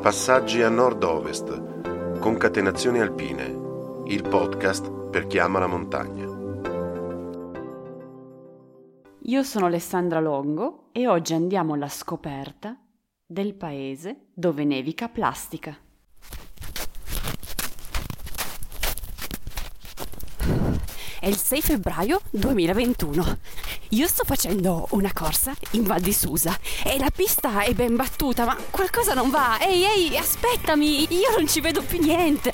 Passaggi a nord-ovest, concatenazioni alpine, il podcast per chi ama la montagna. Io sono Alessandra Longo e oggi andiamo alla scoperta del paese dove nevica plastica. Il 6 febbraio 2021. Io sto facendo una corsa in Val di Susa e la pista è ben battuta, ma qualcosa non va. Ehi, ehi, aspettami, io non ci vedo più niente.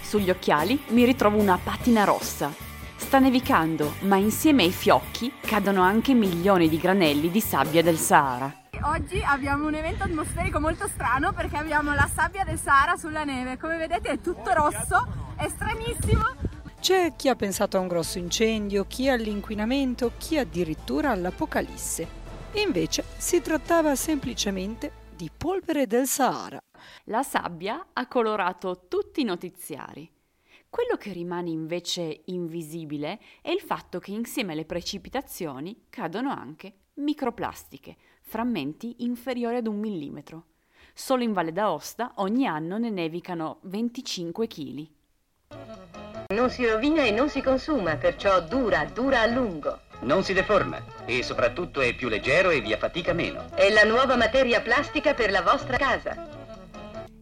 Sugli occhiali mi ritrovo una patina rossa. Sta nevicando, ma insieme ai fiocchi cadono anche milioni di granelli di sabbia del Sahara. Oggi abbiamo un evento atmosferico molto strano perché abbiamo la sabbia del Sahara sulla neve. Come vedete è tutto rosso, è stranissimo c'è chi ha pensato a un grosso incendio, chi all'inquinamento, chi addirittura all'apocalisse. Invece si trattava semplicemente di polvere del Sahara. La sabbia ha colorato tutti i notiziari. Quello che rimane invece invisibile è il fatto che insieme alle precipitazioni cadono anche microplastiche, frammenti inferiori ad un millimetro. Solo in Valle d'Aosta ogni anno ne nevicano 25 kg. Non si rovina e non si consuma, perciò dura, dura a lungo. Non si deforma e soprattutto è più leggero e vi affatica meno. È la nuova materia plastica per la vostra casa.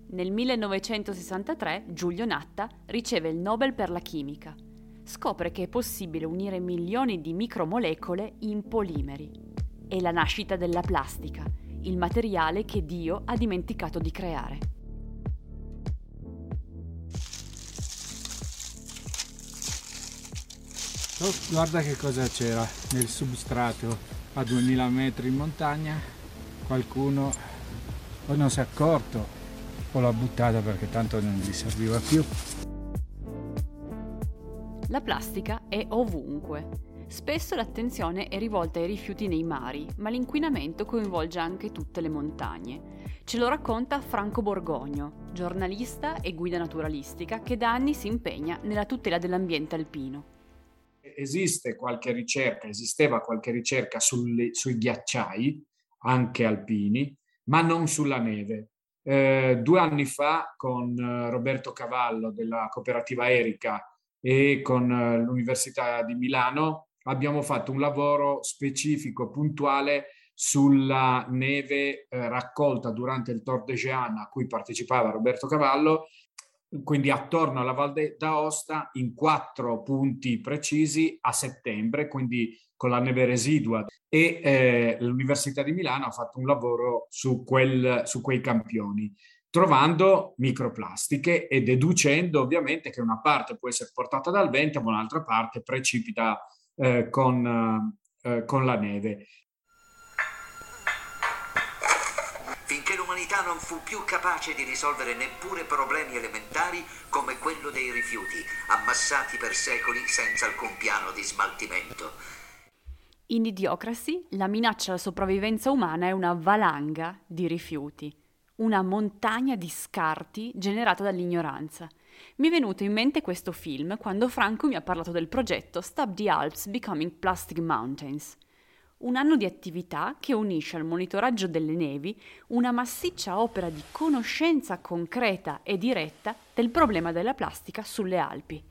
Nel 1963 Giulio Natta riceve il Nobel per la chimica. Scopre che è possibile unire milioni di micromolecole in polimeri. È la nascita della plastica, il materiale che Dio ha dimenticato di creare. Oh, guarda che cosa c'era nel substrato a 2000 metri in montagna. Qualcuno o non si è accorto o l'ha buttata perché tanto non gli serviva più. La plastica è ovunque. Spesso l'attenzione è rivolta ai rifiuti nei mari, ma l'inquinamento coinvolge anche tutte le montagne. Ce lo racconta Franco Borgogno, giornalista e guida naturalistica che da anni si impegna nella tutela dell'ambiente alpino esiste qualche ricerca, esisteva qualche ricerca sulle, sui ghiacciai, anche alpini, ma non sulla neve. Eh, due anni fa con eh, Roberto Cavallo della cooperativa Erica e con eh, l'Università di Milano abbiamo fatto un lavoro specifico, puntuale sulla neve eh, raccolta durante il Tour de Jeanne a cui partecipava Roberto Cavallo quindi attorno alla Val d'Aosta in quattro punti precisi a settembre, quindi con la neve residua e eh, l'Università di Milano ha fatto un lavoro su, quel, su quei campioni trovando microplastiche e deducendo ovviamente che una parte può essere portata dal vento ma un'altra parte precipita eh, con, eh, con la neve. L'umanità non fu più capace di risolvere neppure problemi elementari come quello dei rifiuti, ammassati per secoli senza alcun piano di smaltimento. In Idiocracy la minaccia alla sopravvivenza umana è una valanga di rifiuti, una montagna di scarti generata dall'ignoranza. Mi è venuto in mente questo film quando Franco mi ha parlato del progetto Stop the Alps Becoming Plastic Mountains un anno di attività che unisce al monitoraggio delle nevi una massiccia opera di conoscenza concreta e diretta del problema della plastica sulle Alpi.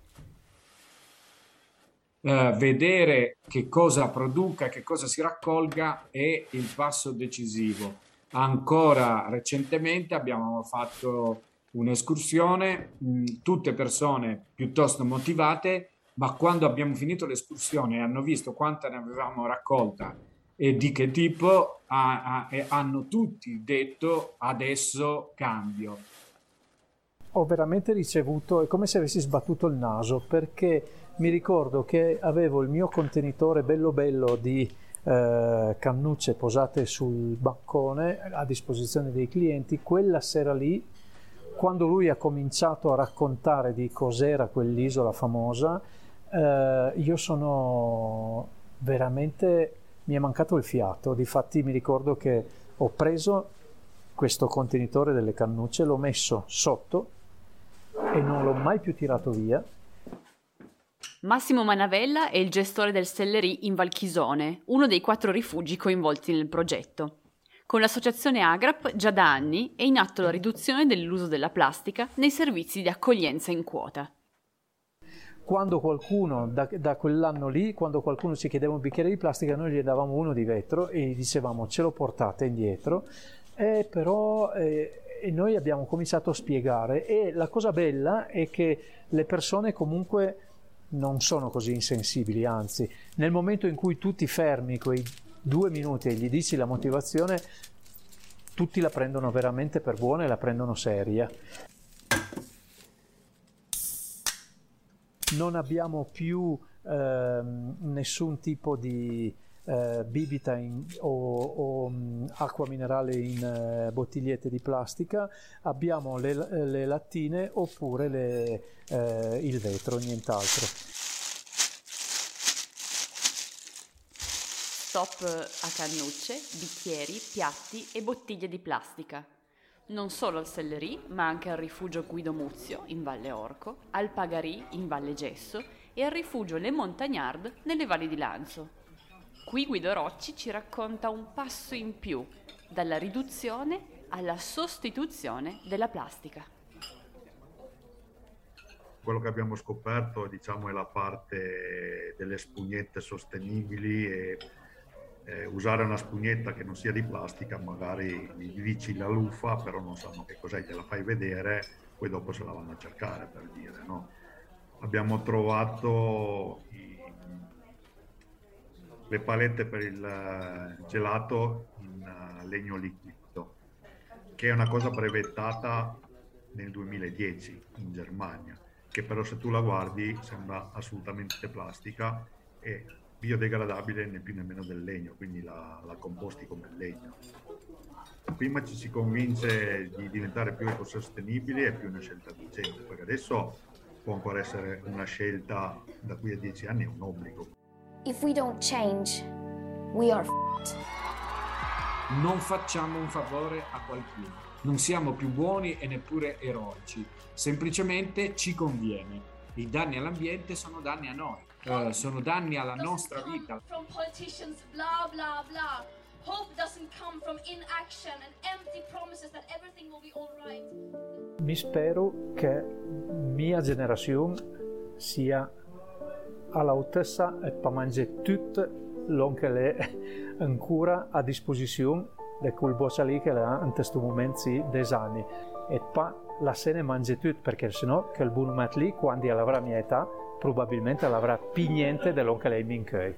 Uh, vedere che cosa produca, che cosa si raccolga è il passo decisivo. Ancora recentemente abbiamo fatto un'escursione, mh, tutte persone piuttosto motivate ma quando abbiamo finito l'escursione e hanno visto quanta ne avevamo raccolta e di che tipo, ha, ha, hanno tutti detto adesso cambio. Ho veramente ricevuto, è come se avessi sbattuto il naso, perché mi ricordo che avevo il mio contenitore bello bello di eh, cannucce posate sul bancone a disposizione dei clienti, quella sera lì, quando lui ha cominciato a raccontare di cos'era quell'isola famosa, eh, io sono veramente, mi è mancato il fiato, difatti mi ricordo che ho preso questo contenitore delle cannucce, l'ho messo sotto e non l'ho mai più tirato via. Massimo Manavella è il gestore del Stellery in Valchisone, uno dei quattro rifugi coinvolti nel progetto. Con l'associazione Agrap già da anni è in atto la riduzione dell'uso della plastica nei servizi di accoglienza in quota. Quando qualcuno, da, da, quell'anno lì, quando qualcuno ci chiedeva un bicchiere di plastica, noi gli davamo uno di vetro e gli dicevamo ce lo portate indietro, eh, però eh, noi abbiamo cominciato a spiegare e la cosa bella è che le persone comunque non sono così insensibili, anzi, nel momento in cui tu ti fermi quei due minuti e gli dici la motivazione, tutti la prendono veramente per buona e la prendono seria. Non abbiamo più eh, nessun tipo di eh, bibita in, o, o um, acqua minerale in eh, bottigliette di plastica, abbiamo le, le lattine oppure le, eh, il vetro, nient'altro. Stop a cannucce, bicchieri, piatti e bottiglie di plastica. Non solo al Sellerie, ma anche al rifugio Guido Muzio in Valle Orco, al Pagarì in Valle Gesso e al rifugio Le Montagnard nelle valli di Lanzo. Qui Guido Rocci ci racconta un passo in più, dalla riduzione alla sostituzione della plastica. Quello che abbiamo scoperto diciamo, è la parte delle spugnette sostenibili e eh, usare una spugnetta che non sia di plastica, magari gli dici la lufa, però non sanno che cos'è, te la fai vedere, poi dopo se la vanno a cercare per dire. No? Abbiamo trovato i, le palette per il eh, gelato in uh, legno liquido, che è una cosa brevettata nel 2010 in Germania, che però se tu la guardi sembra assolutamente plastica e biodegradabile né più nemmeno del legno, quindi la, la composti come legno. Prima ci si convince di diventare più ecosostenibili è più una scelta vincente, perché adesso può ancora essere una scelta da qui a dieci anni, è un obbligo. If we don't change, we are f***ed. Non facciamo un favore a qualcuno, non siamo più buoni e neppure eroici, semplicemente ci conviene. I danni all'ambiente sono danni a noi uh, sono danni alla nostra vita. From politicians, blah blah blah. Hope doesn't come from inaction and empty promises that everything will be alright. Mi spero che mia generazione sia all'altezza e per mangiare tutto l'on che è ancora a disposizione di quel boccia lì che ha in questo momento sì, des anni e pa la se ne mangia tutto perché sennò che il buon mat lì quando avrà mia età probabilmente l'avrà più niente dell'oncle Amy Curry.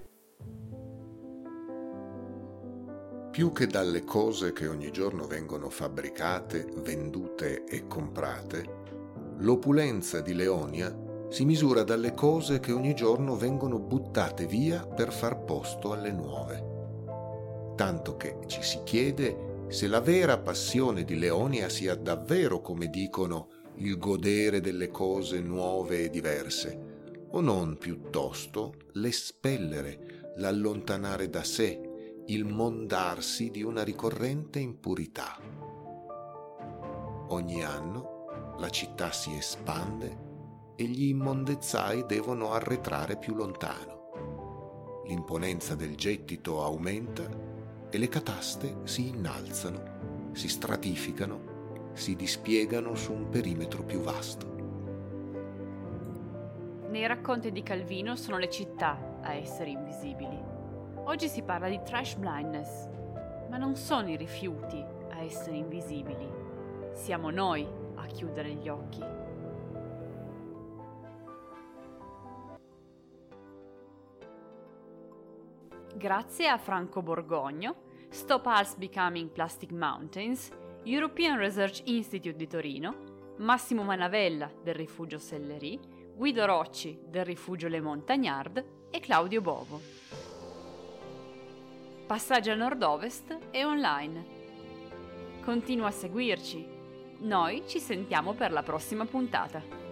Più che dalle cose che ogni giorno vengono fabbricate, vendute e comprate, l'opulenza di Leonia si misura dalle cose che ogni giorno vengono buttate via per far posto alle nuove. Tanto che ci si chiede se la vera passione di Leonia sia davvero, come dicono, il godere delle cose nuove e diverse, o non piuttosto l'espellere, l'allontanare da sé, il mondarsi di una ricorrente impurità. Ogni anno la città si espande e gli immondezzai devono arretrare più lontano. L'imponenza del gettito aumenta e le cataste si innalzano, si stratificano, si dispiegano su un perimetro più vasto. Nei racconti di Calvino sono le città a essere invisibili. Oggi si parla di trash blindness, ma non sono i rifiuti a essere invisibili. Siamo noi a chiudere gli occhi. Grazie a Franco Borgogno, Stop Us Becoming Plastic Mountains, European Research Institute di Torino, Massimo Manavella del Rifugio Sellerie, Guido Rocci del Rifugio Le Montagnard e Claudio Bovo. Passaggio a nord-ovest e online. Continua a seguirci. Noi ci sentiamo per la prossima puntata.